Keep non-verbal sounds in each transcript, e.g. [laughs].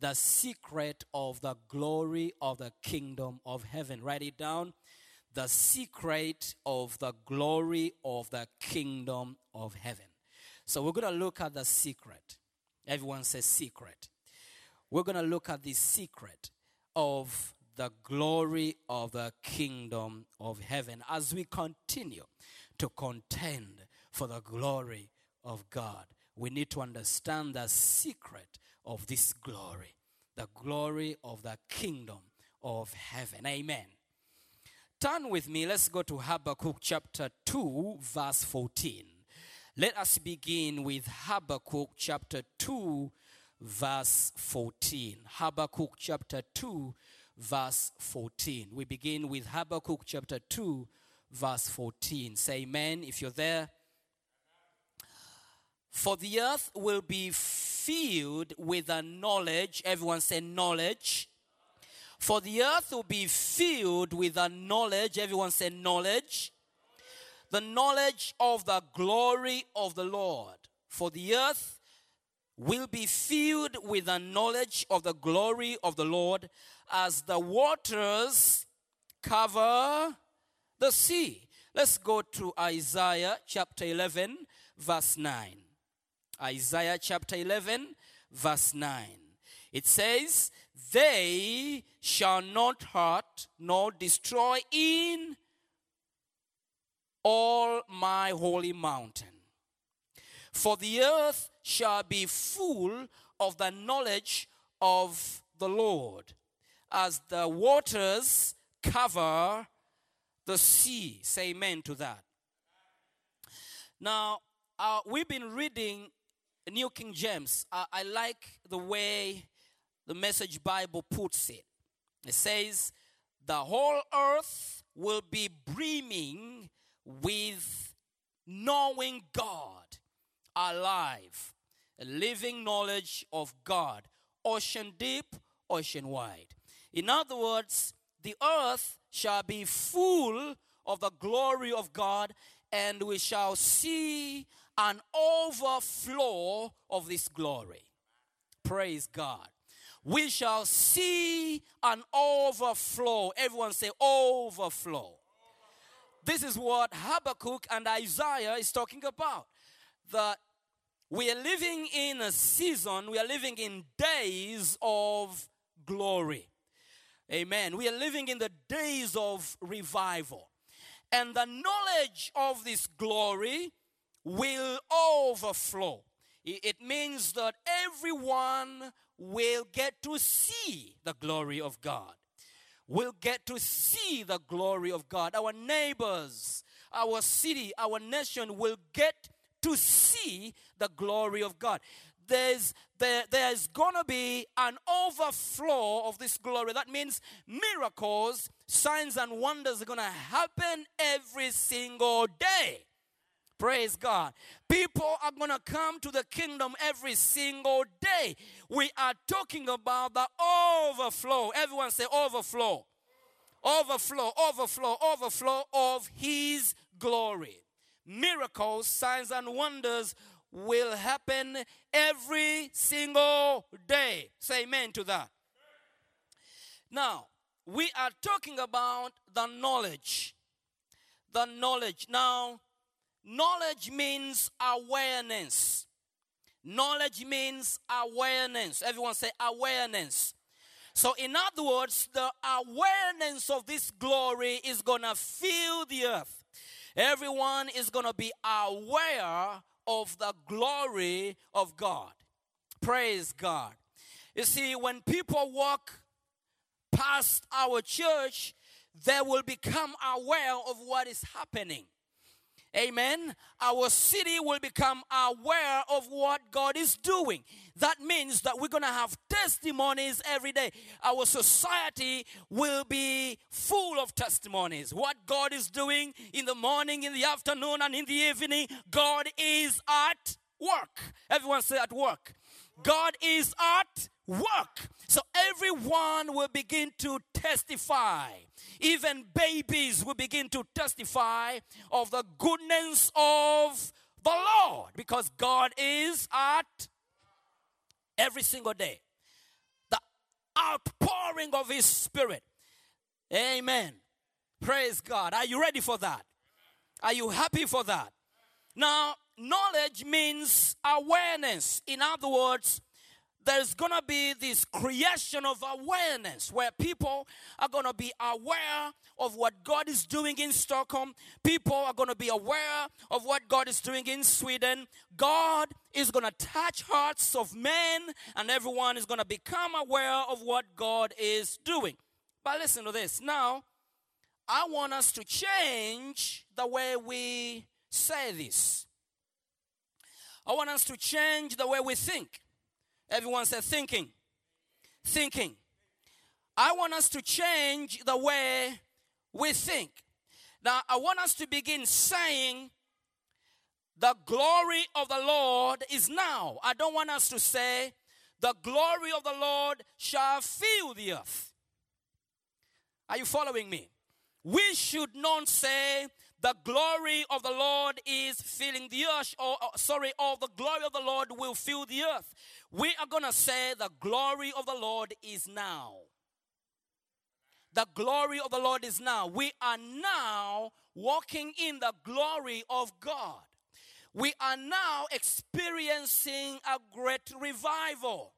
The secret of the glory of the kingdom of heaven. Write it down. The secret of the glory of the kingdom of heaven. So we're going to look at the secret. Everyone says secret. We're going to look at the secret of the glory of the kingdom of heaven as we continue to contend for the glory of God. We need to understand the secret of this glory, the glory of the kingdom of heaven. Amen. Turn with me, let's go to Habakkuk chapter 2, verse 14. Let us begin with Habakkuk chapter 2, verse 14. Habakkuk chapter 2, verse 14. We begin with Habakkuk chapter 2, verse 14. Say amen if you're there. For the earth will be filled with a knowledge. Everyone say knowledge. For the earth will be filled with a knowledge. Everyone say knowledge. The knowledge of the glory of the Lord. For the earth will be filled with the knowledge of the glory of the Lord as the waters cover the sea. Let's go to Isaiah chapter 11, verse 9. Isaiah chapter 11, verse 9. It says, They shall not hurt nor destroy in all my holy mountain. For the earth shall be full of the knowledge of the Lord, as the waters cover the sea. Say amen to that. Now, uh, we've been reading New King James. Uh, I like the way the Message Bible puts it. It says, The whole earth will be brimming with knowing God alive, a living knowledge of God, ocean deep, ocean wide. In other words, the earth shall be full of the glory of God, and we shall see an overflow of this glory. Praise God. We shall see an overflow. Everyone say overflow. This is what Habakkuk and Isaiah is talking about. That we are living in a season, we are living in days of glory. Amen. We are living in the days of revival. And the knowledge of this glory will overflow. It means that everyone will get to see the glory of God. Will get to see the glory of God. Our neighbors, our city, our nation will get to see the glory of God. There's there, there's gonna be an overflow of this glory. That means miracles, signs, and wonders are gonna happen every single day. Praise God. People are going to come to the kingdom every single day. We are talking about the overflow. Everyone say overflow. Overflow, overflow, overflow of His glory. Miracles, signs, and wonders will happen every single day. Say amen to that. Now, we are talking about the knowledge. The knowledge. Now, Knowledge means awareness. Knowledge means awareness. Everyone say awareness. So, in other words, the awareness of this glory is going to fill the earth. Everyone is going to be aware of the glory of God. Praise God. You see, when people walk past our church, they will become aware of what is happening. Amen. Our city will become aware of what God is doing. That means that we're going to have testimonies every day. Our society will be full of testimonies. What God is doing in the morning, in the afternoon, and in the evening, God is at work. Everyone say at work. God is at work. So everyone will begin to testify. Even babies will begin to testify of the goodness of the Lord because God is at every single day. The outpouring of His Spirit. Amen. Praise God. Are you ready for that? Are you happy for that? Now, knowledge means awareness. In other words, there's going to be this creation of awareness where people are going to be aware of what God is doing in Stockholm. People are going to be aware of what God is doing in Sweden. God is going to touch hearts of men, and everyone is going to become aware of what God is doing. But listen to this. Now, I want us to change the way we say this. I want us to change the way we think. Everyone said thinking. Thinking. I want us to change the way we think. Now, I want us to begin saying, the glory of the Lord is now. I don't want us to say, the glory of the Lord shall fill the earth. Are you following me? We should not say, the glory of the Lord is filling the earth, or, or sorry, or the glory of the Lord will fill the earth. We are going to say, the glory of the Lord is now. The glory of the Lord is now. We are now walking in the glory of God. We are now experiencing a great revival.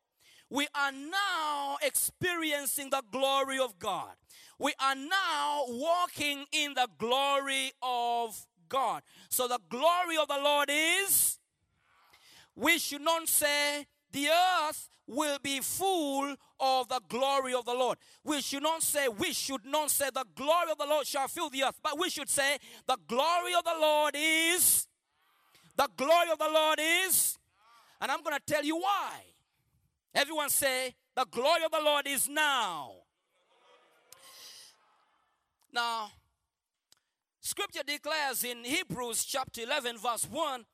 We are now experiencing the glory of God. We are now walking in the glory of God. So the glory of the Lord is, we should not say, the earth will be full of the glory of the Lord. We should not say, we should not say, the glory of the Lord shall fill the earth, but we should say, the glory of the Lord is, the glory of the Lord is, and I'm going to tell you why. Everyone say, the glory of the Lord is now. Now, scripture declares in Hebrews chapter 11, verse 1,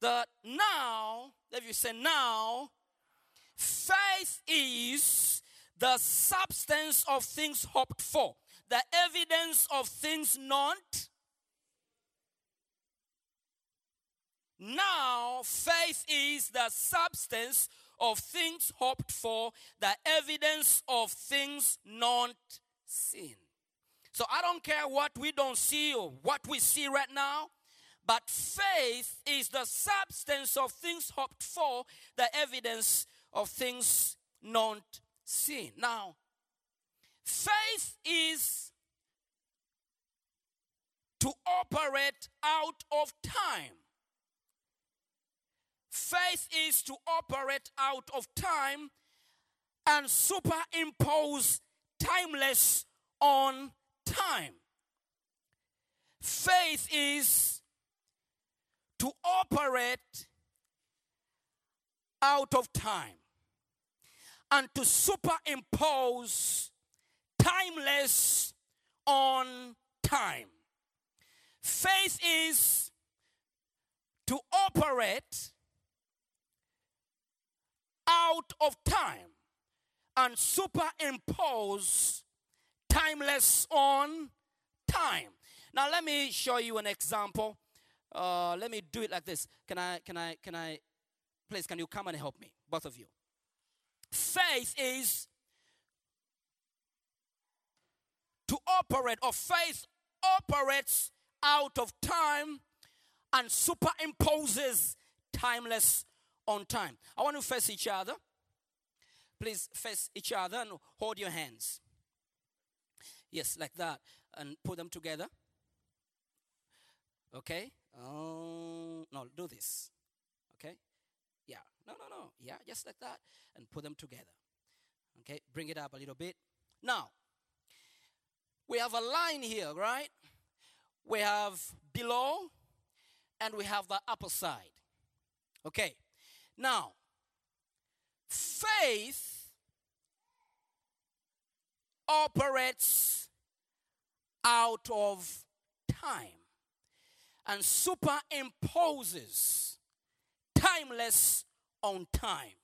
that now, if you say now, faith is the substance of things hoped for, the evidence of things not. Now, faith is the substance of things hoped for, the evidence of things not seen. So I don't care what we don't see or what we see right now, but faith is the substance of things hoped for, the evidence of things not seen. Now, faith is to operate out of time. Faith is to operate out of time and superimpose timeless on time. Faith is to operate out of time and to superimpose timeless on time. Faith is to operate out of time and superimpose timeless on time. Now let me show you an example. Uh, let me do it like this. Can I? Can I? Can I? Please, can you come and help me, both of you? Faith is to operate, or faith operates out of time and superimposes timeless on time. I want to face each other. Please face each other and hold your hands. Yes, like that. And put them together. Okay? Oh, no, do this. Okay? Yeah. No, no, no. Yeah, just like that. And put them together. Okay? Bring it up a little bit. Now, we have a line here, right? We have below and we have the upper side. Okay. Now, faith operates out of time and superimposes timeless on time.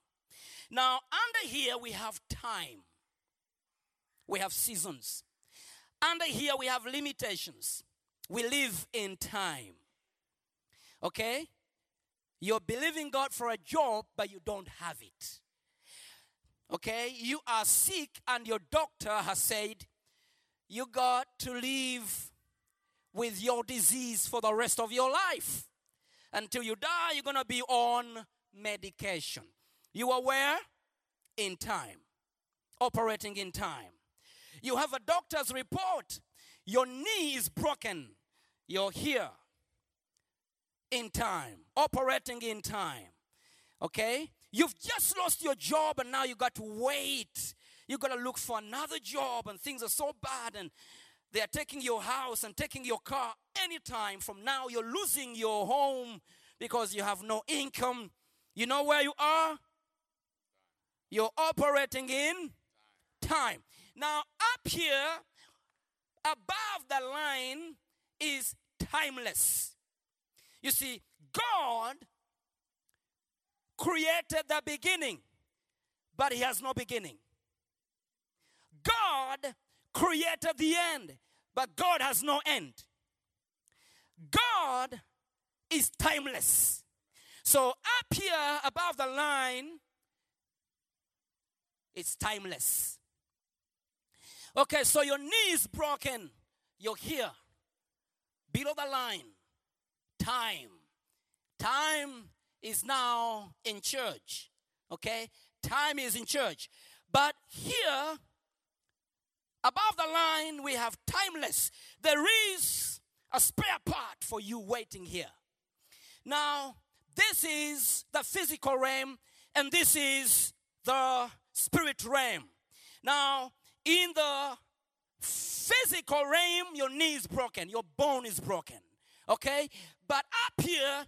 Now, under here we have time, we have seasons. Under here we have limitations. We live in time. Okay? You're believing God for a job, but you don't have it. Okay? You are sick, and your doctor has said you got to live with your disease for the rest of your life. Until you die, you're going to be on medication. You are where? In time. Operating in time. You have a doctor's report. Your knee is broken. You're here in time, operating in time. Okay? You've just lost your job and now you got to wait. You got to look for another job and things are so bad and they are taking your house and taking your car anytime from now. You're losing your home because you have no income. You know where you are? You're operating in time. Now, up here, above the line, is timeless. You see, God created the beginning, but He has no beginning. God created the end, but God has no end. God is timeless. So up here above the line, it's timeless. Okay, so your knee is broken. You're here. Below the line, time. Time is now in church. Okay? Time is in church. But here, above the line, we have timeless. There is a spare part for you waiting here. Now, this is the physical realm, and this is the spirit realm. Now, in the physical realm, your knee is broken, your bone is broken. Okay? But up here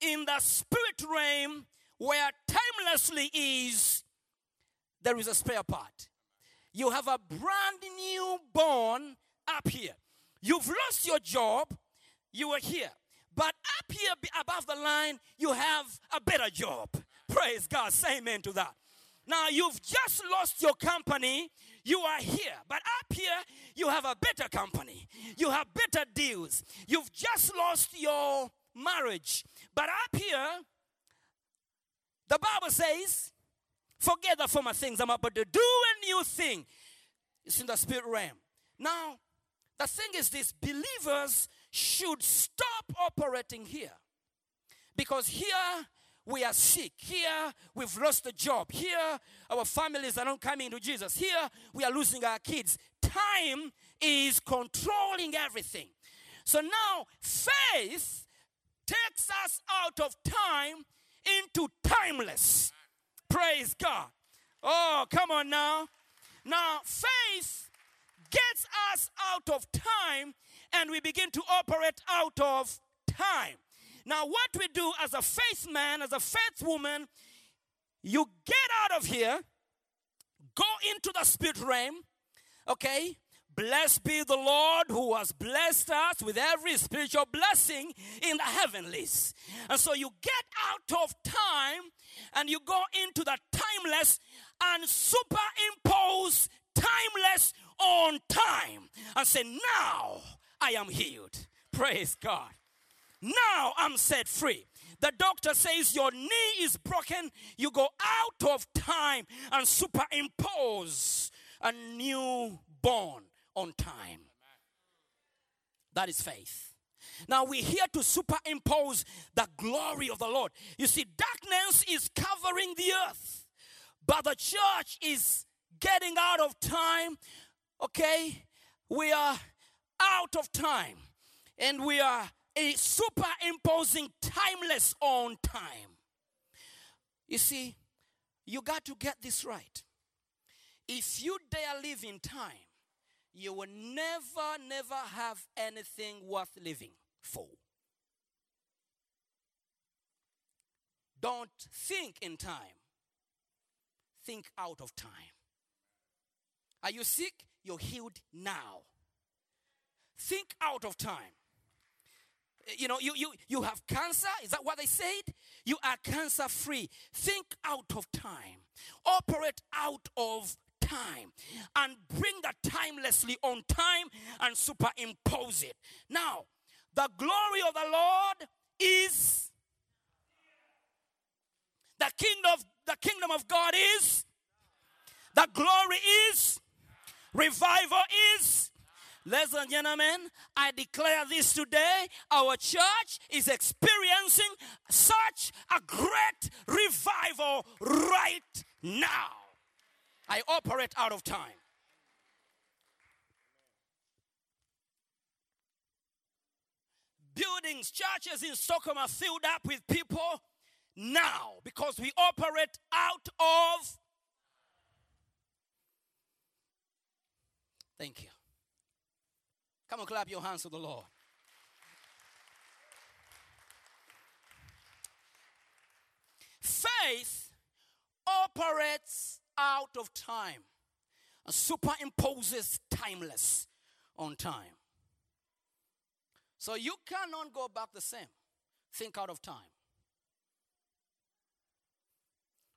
in the spirit realm, where timelessly is, there is a spare part. You have a brand new born up here. You've lost your job, you were here. But up here above the line, you have a better job. Praise God. Say amen to that. Now you've just lost your company. You are here. But up here, you have a better company. You have better deals. You've just lost your marriage. But up here, the Bible says, forget the former things. I'm about to do a new thing. It's in the spirit realm. Now, the thing is this believers should stop operating here. Because here we are sick. Here we've lost a job. Here our families are not coming to Jesus. Here we are losing our kids. Time is controlling everything. So now faith takes us out of time into timeless. Praise God. Oh, come on now. Now, faith gets us out of time and we begin to operate out of time. Now, what we do as a faith man, as a faith woman, you get out of here, go into the spirit realm, okay? Blessed be the Lord who has blessed us with every spiritual blessing in the heavenlies. And so you get out of time and you go into the timeless and superimpose timeless on time and say, Now I am healed. Praise God. Now I'm set free. The doctor says your knee is broken. You go out of time and superimpose a new born on time. That is faith. Now we're here to superimpose the glory of the Lord. You see, darkness is covering the earth, but the church is getting out of time. Okay? We are out of time and we are a superimposing timeless on time. You see, you got to get this right. If you dare live in time, you will never, never have anything worth living for. Don't think in time, think out of time. Are you sick? You're healed now. Think out of time. You know, you, you, you have cancer. Is that what they said? You are cancer free. Think out of time. Operate out of time. And bring that timelessly on time and superimpose it. Now, the glory of the Lord is the kingdom of the kingdom of God is the glory is revival is Ladies and gentlemen, I declare this today. Our church is experiencing such a great revival right now. I operate out of time. Buildings, churches in Stockholm are filled up with people now because we operate out of. Thank you. Come on, clap your hands to the Lord. Faith operates out of time and superimposes timeless on time. So you cannot go back the same. Think out of time.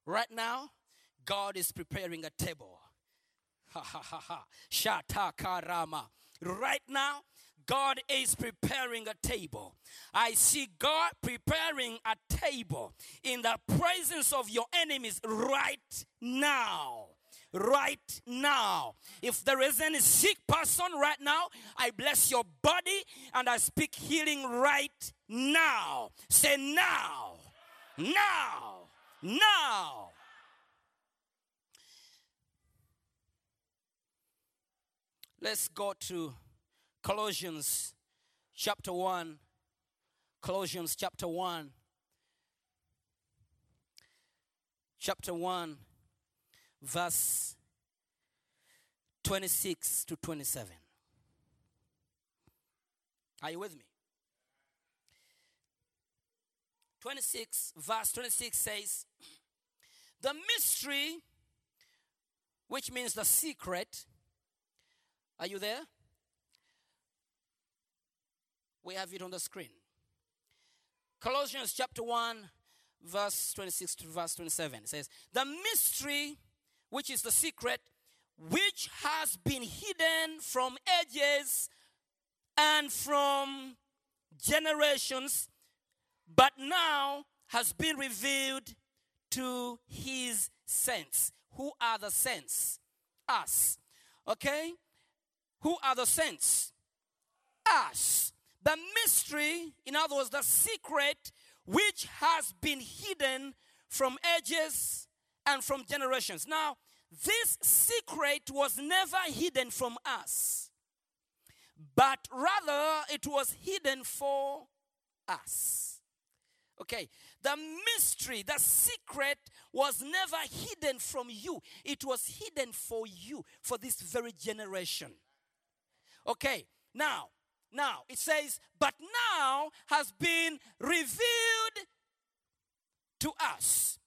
Right now, God is preparing a table. Ha ha ha ha. Shata karama. Right now, God is preparing a table. I see God preparing a table in the presence of your enemies right now. Right now. If there is any sick person right now, I bless your body and I speak healing right now. Say now. Now. Now. Let's go to Colossians chapter 1. Colossians chapter 1. Chapter 1, verse 26 to 27. Are you with me? 26, verse 26 says, The mystery, which means the secret, are you there? We have it on the screen. Colossians chapter 1, verse 26 to verse 27 says, The mystery, which is the secret, which has been hidden from ages and from generations, but now has been revealed to his saints. Who are the saints? Us. Okay? Who are the saints? Us. The mystery, in other words, the secret which has been hidden from ages and from generations. Now, this secret was never hidden from us, but rather it was hidden for us. Okay, the mystery, the secret was never hidden from you, it was hidden for you, for this very generation. Okay, now, now it says, but now has been revealed to us.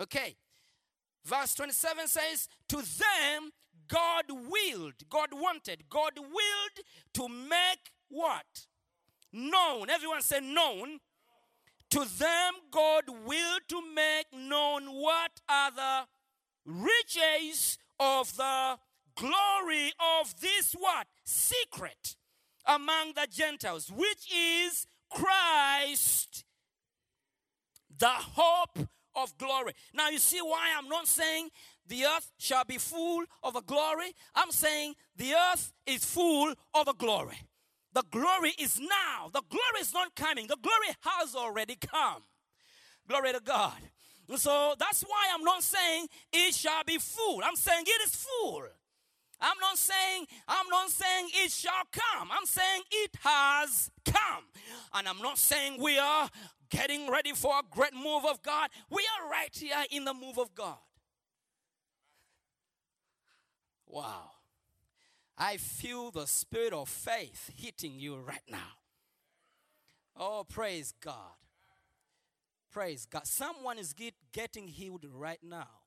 Okay, verse 27 says, to them God willed, God wanted, God willed to make what? Known. Everyone say known. To them God willed to make known what are the riches of the glory of this what? Secret among the Gentiles, which is Christ, the hope of glory. Now, you see why I'm not saying the earth shall be full of a glory. I'm saying the earth is full of a glory. The glory is now. The glory is not coming. The glory has already come. Glory to God. So that's why I'm not saying it shall be full. I'm saying it is full. I'm not saying I'm not saying it shall come. I'm saying it has come. And I'm not saying we are getting ready for a great move of God. We are right here in the move of God. Wow. I feel the spirit of faith hitting you right now. Oh, praise God. Praise God. Someone is get, getting healed right now.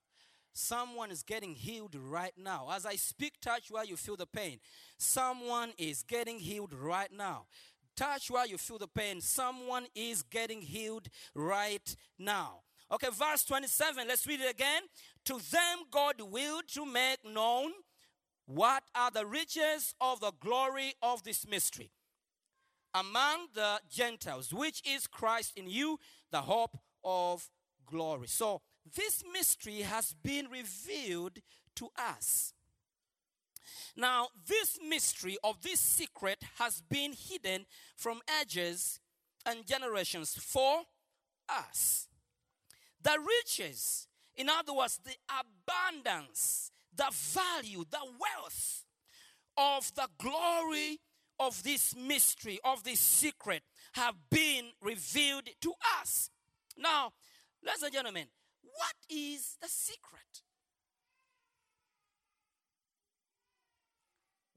Someone is getting healed right now. As I speak, touch where you feel the pain. Someone is getting healed right now. Touch where you feel the pain. Someone is getting healed right now. Okay, verse 27. Let's read it again. To them, God willed to make known what are the riches of the glory of this mystery among the Gentiles, which is Christ in you, the hope of glory. So, this mystery has been revealed to us. Now, this mystery of this secret has been hidden from ages and generations for us. The riches, in other words, the abundance, the value, the wealth of the glory of this mystery, of this secret, have been revealed to us. Now, ladies and gentlemen, what is the secret?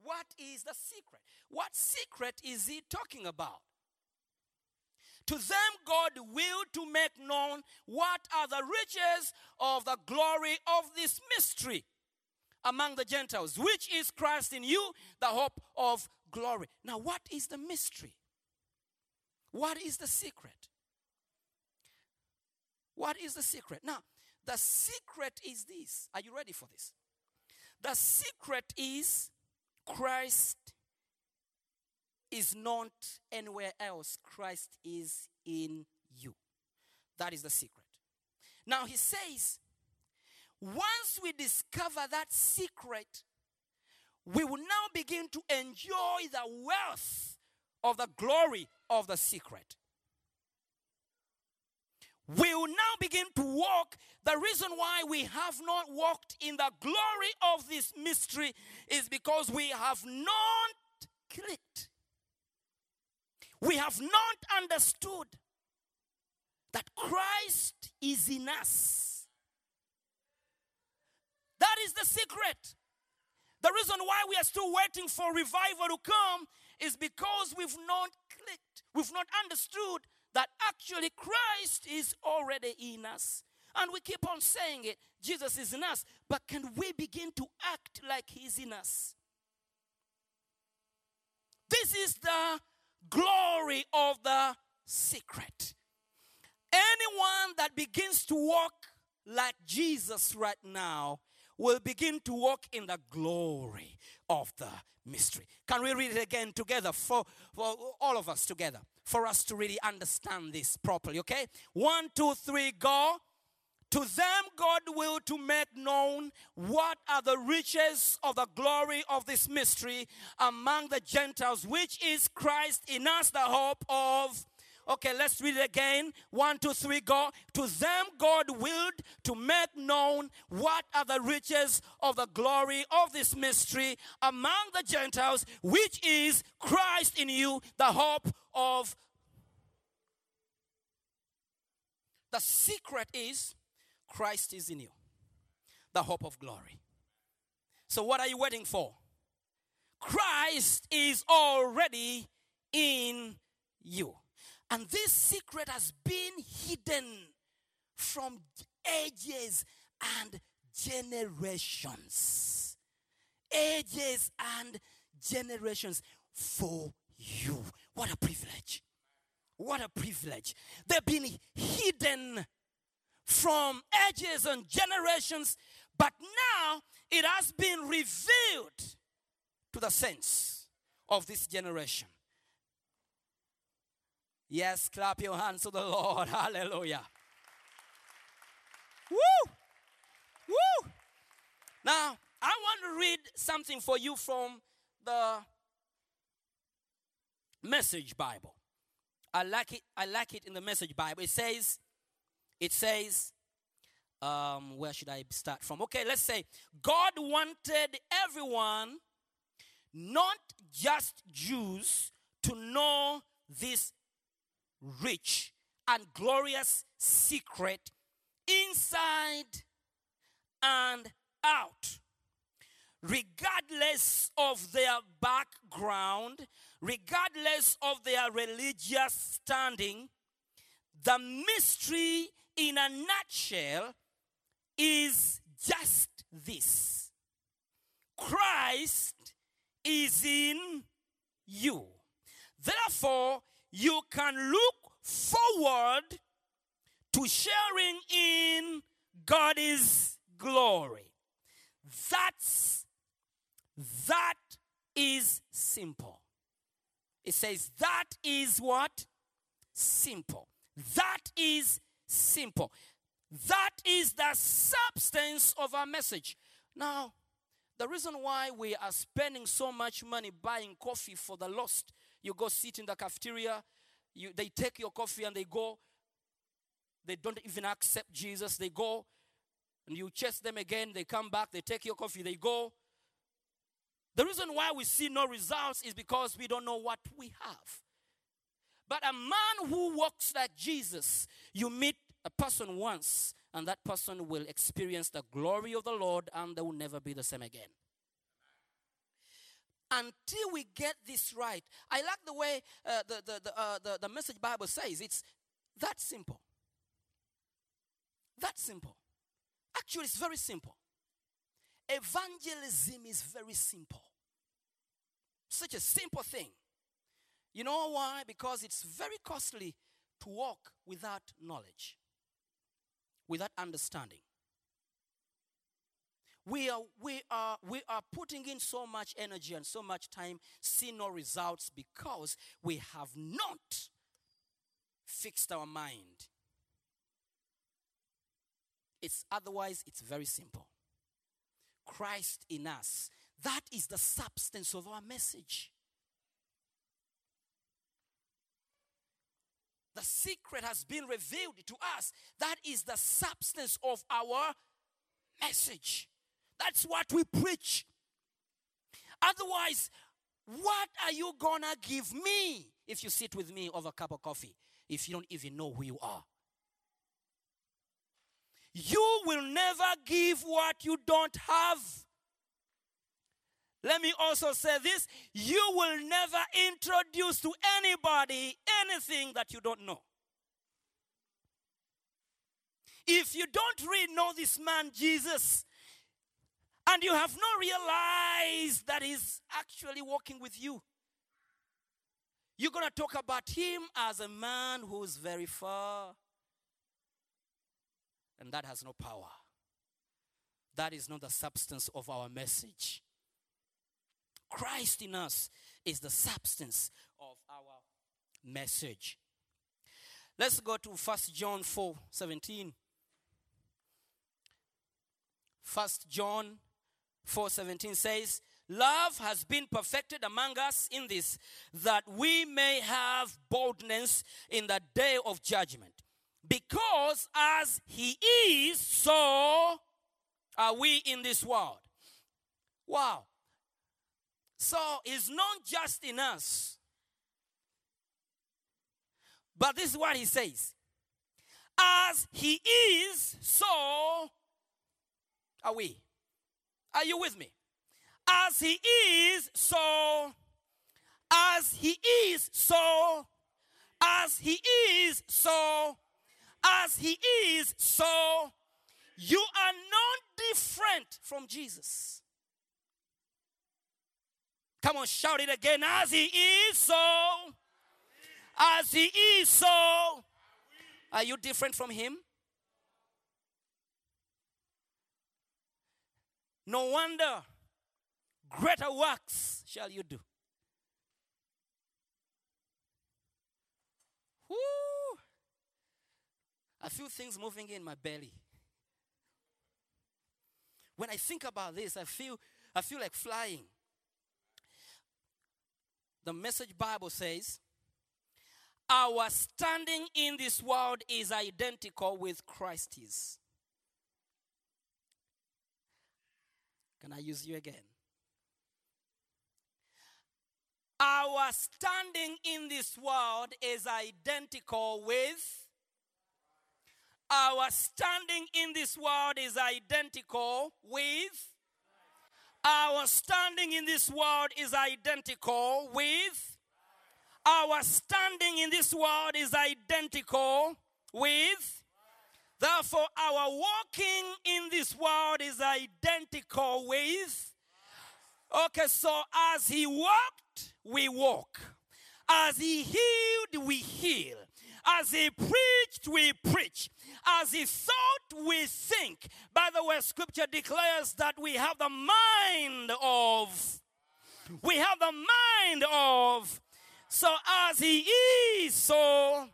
What is the secret? What secret is he talking about? To them, God will to make known what are the riches of the glory of this mystery among the Gentiles, which is Christ in you, the hope of glory. Now, what is the mystery? What is the secret? What is the secret? Now, the secret is this. Are you ready for this? The secret is Christ is not anywhere else. Christ is in you. That is the secret. Now, he says, once we discover that secret, we will now begin to enjoy the wealth of the glory of the secret. We will now begin to walk. The reason why we have not walked in the glory of this mystery is because we have not clicked. We have not understood that Christ is in us. That is the secret. The reason why we are still waiting for revival to come is because we've not clicked. We've not understood that actually Christ is already in us. And we keep on saying it Jesus is in us. But can we begin to act like He's in us? This is the glory of the secret. Anyone that begins to walk like Jesus right now will begin to walk in the glory of the mystery. Can we read it again together for, for all of us together? For us to really understand this properly, okay? One, two, three, go. To them, God will to make known what are the riches of the glory of this mystery among the Gentiles, which is Christ in us, the hope of. Okay, let's read it again. One, two, three, go. To them, God willed to make known what are the riches of the glory of this mystery among the Gentiles, which is Christ in you, the hope of. The secret is Christ is in you, the hope of glory. So, what are you waiting for? Christ is already in you. And this secret has been hidden from ages and generations. Ages and generations for you. What a privilege. What a privilege. They've been hidden from ages and generations, but now it has been revealed to the saints of this generation. Yes, clap your hands to the Lord. [laughs] Hallelujah. Woo! Woo! Now, I want to read something for you from the Message Bible. I like it. I like it in the Message Bible. It says, it says, um, where should I start from? Okay, let's say God wanted everyone, not just Jews, to know this rich and glorious secret inside and out. Regardless of their background, regardless of their religious standing, the mystery in a nutshell is just this Christ is in you. Therefore, you can look forward to sharing in God's glory. That's that is simple. It says that is what? Simple. That is simple. That is the substance of our message. Now, the reason why we are spending so much money buying coffee for the lost, you go sit in the cafeteria, you, they take your coffee and they go. They don't even accept Jesus. They go, and you chase them again. They come back, they take your coffee, they go. The reason why we see no results is because we don't know what we have. But a man who walks like Jesus, you meet a person once, and that person will experience the glory of the Lord and they will never be the same again. Until we get this right, I like the way uh, the, the, the, uh, the, the message Bible says it's that simple. That simple. Actually, it's very simple. Evangelism is very simple. Such a simple thing. You know why? Because it's very costly to walk without knowledge, without understanding. We are, we, are, we are putting in so much energy and so much time, see no results because we have not fixed our mind. It's otherwise, it's very simple. Christ in us. That is the substance of our message. The secret has been revealed to us. That is the substance of our message. That's what we preach. Otherwise, what are you gonna give me if you sit with me over a cup of coffee if you don't even know who you are? You will never give what you don't have. Let me also say this you will never introduce to anybody anything that you don't know. If you don't really know this man, Jesus, and you have not realized that he's actually walking with you, you're going to talk about him as a man who's very far. And that has no power. That is not the substance of our message. Christ in us is the substance of our message. Let's go to 1 John 4 17. 1 John 4 17 says, Love has been perfected among us in this, that we may have boldness in the day of judgment. Because as he is, so are we in this world. Wow. So he's not just in us. But this is what he says. As he is, so are we. Are you with me? As he is, so. As he is, so. As he is, so. As he is, so. You are not different from Jesus. Come on, shout it again. As he is, so. As he is, so. Are you different from him? No wonder greater works shall you do. Whoo! I feel things moving in my belly. When I think about this, I feel I feel like flying. The message Bible says, our standing in this world is identical with Christ's. Can I use you again? Our standing in this world is identical with. Our standing in this world is identical with. Our standing in this world is identical with. Our standing in this world is identical with. Therefore, our walking in this world is identical with. Okay, so as he walked, we walk. As he healed, we heal. As he preached, we preach. As he thought, we think. By the way, scripture declares that we have the mind of. We have the mind of. So as he is, so.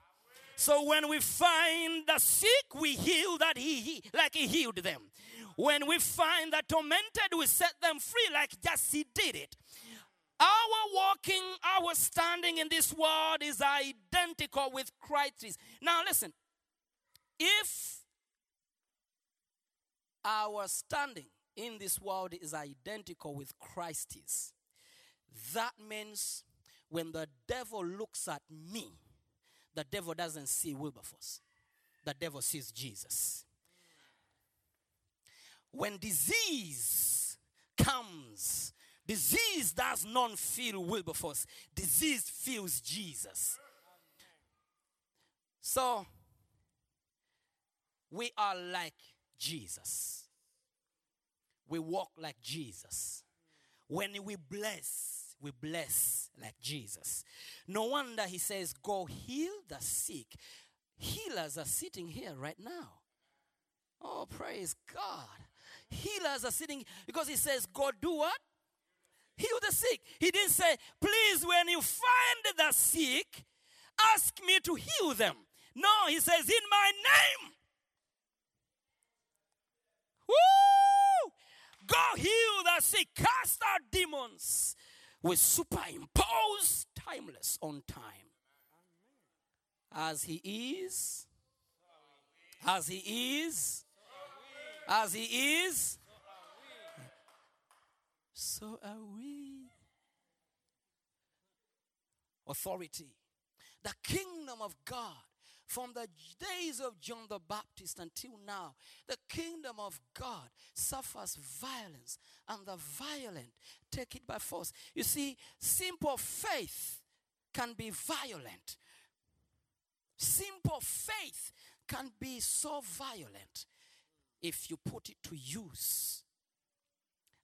So when we find the sick, we heal that he, like he healed them. When we find the tormented, we set them free like just he did it. Our walking, our standing in this world is identical with Christ's. Now listen, if our standing in this world is identical with Christ's, that means when the devil looks at me, the devil doesn't see Wilberforce. The devil sees Jesus. When disease comes, disease does not feel Wilberforce. Disease feels Jesus. So, we are like Jesus. We walk like Jesus. When we bless, we bless like Jesus. No wonder he says, Go heal the sick. Healers are sitting here right now. Oh, praise God. Healers are sitting because he says, Go do what? Heal the sick. He didn't say, Please, when you find the sick, ask me to heal them. No, he says, In my name. Woo! Go heal the sick, cast out demons. We superimpose timeless on time. As he is, as he is, as he is, so are we. Authority. The kingdom of God from the days of John the Baptist until now, the kingdom of God suffers violence, and the violent take it by force. You see, simple faith can be violent. Simple faith can be so violent if you put it to use.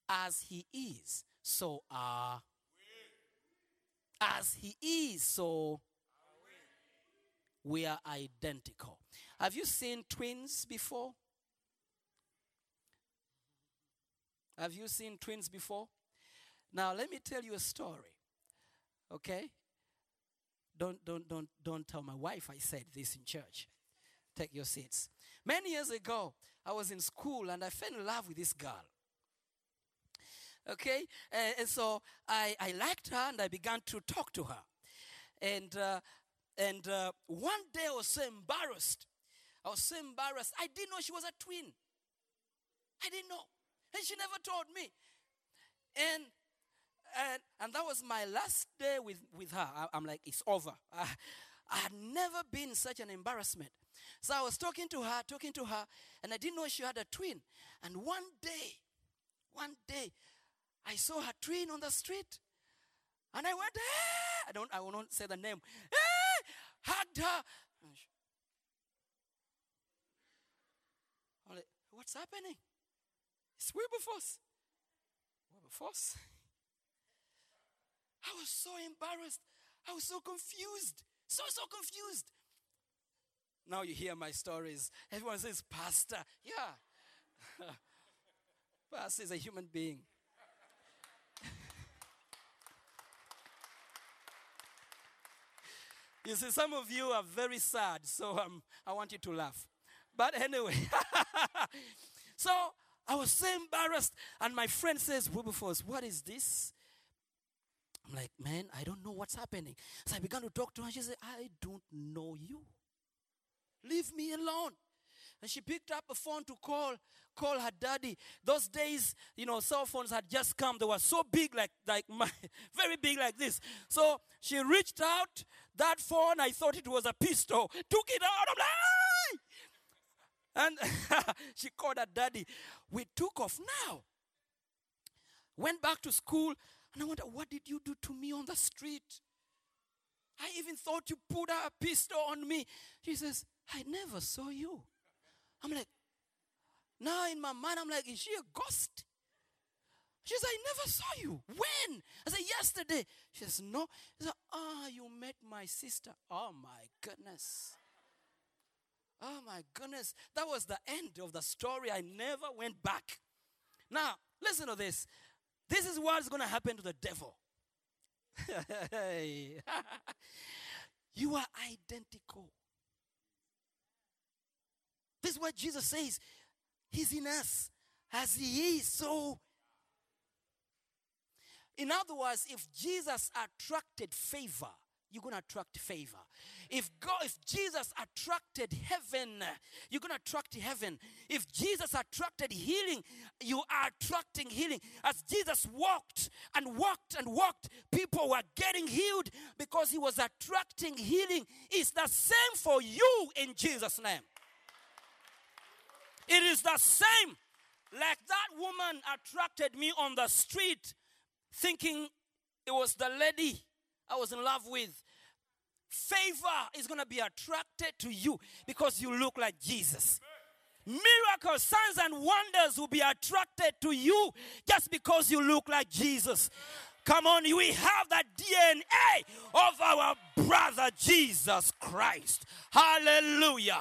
As he is, so are. As he is, so we are identical. Have you seen twins before? Have you seen twins before? Now let me tell you a story. Okay? Don't don't don't don't tell my wife I said this in church. Take your seats. Many years ago, I was in school and I fell in love with this girl. Okay? And, and so I, I liked her and I began to talk to her. And uh, and uh, one day I was so embarrassed. I was so embarrassed. I didn't know she was a twin. I didn't know. And she never told me. And and, and that was my last day with, with her. I, am like, it's over. I, I had never been such an embarrassment. So I was talking to her, talking to her, and I didn't know she had a twin. And one day, one day, I saw her twin on the street. And I went, "Ah!" I don't I will not say the name. "Ah!" Hugged her. I'm like, what's happening? It's Wilberforce. Wilberforce? I was so embarrassed. I was so confused. So, so confused. Now you hear my stories. Everyone says, Pastor. Yeah. [laughs] Pastor is a human being. [laughs] You see, some of you are very sad, so um, I want you to laugh. But anyway, [laughs] so I was so embarrassed, and my friend says, Wilberforce, what is this? I'm like, man, I don't know what's happening. So I began to talk to her. She said, I don't know you. Leave me alone. And she picked up a phone to call call her daddy. Those days, you know, cell phones had just come. They were so big, like like [laughs] my very big like this. So she reached out that phone. I thought it was a pistol. Took it out. I'm like, and [laughs] she called her daddy. We took off now. Went back to school, and I wonder, what did you do to me on the street? I even thought you put a pistol on me. She says, I never saw you. I'm like, now in my mind, I'm like, is she a ghost? She said, I never saw you. When? I said, yesterday. She says, no. She said, ah, you met my sister. Oh my goodness. Oh my goodness. That was the end of the story. I never went back. Now, listen to this. This is what's going to happen to the devil. [laughs] [laughs] you are identical. This is what Jesus says. He's in us as he is. So, in other words, if Jesus attracted favor, you're going to attract favor. If God, if Jesus attracted heaven, you're going to attract heaven. If Jesus attracted healing, you are attracting healing. As Jesus walked and walked and walked, people were getting healed because he was attracting healing. It's the same for you in Jesus' name. It is the same. Like that woman attracted me on the street, thinking it was the lady I was in love with. Favor is going to be attracted to you because you look like Jesus. Miracles, signs, and wonders will be attracted to you just because you look like Jesus. Come on, we have that DNA of our brother Jesus Christ. Hallelujah.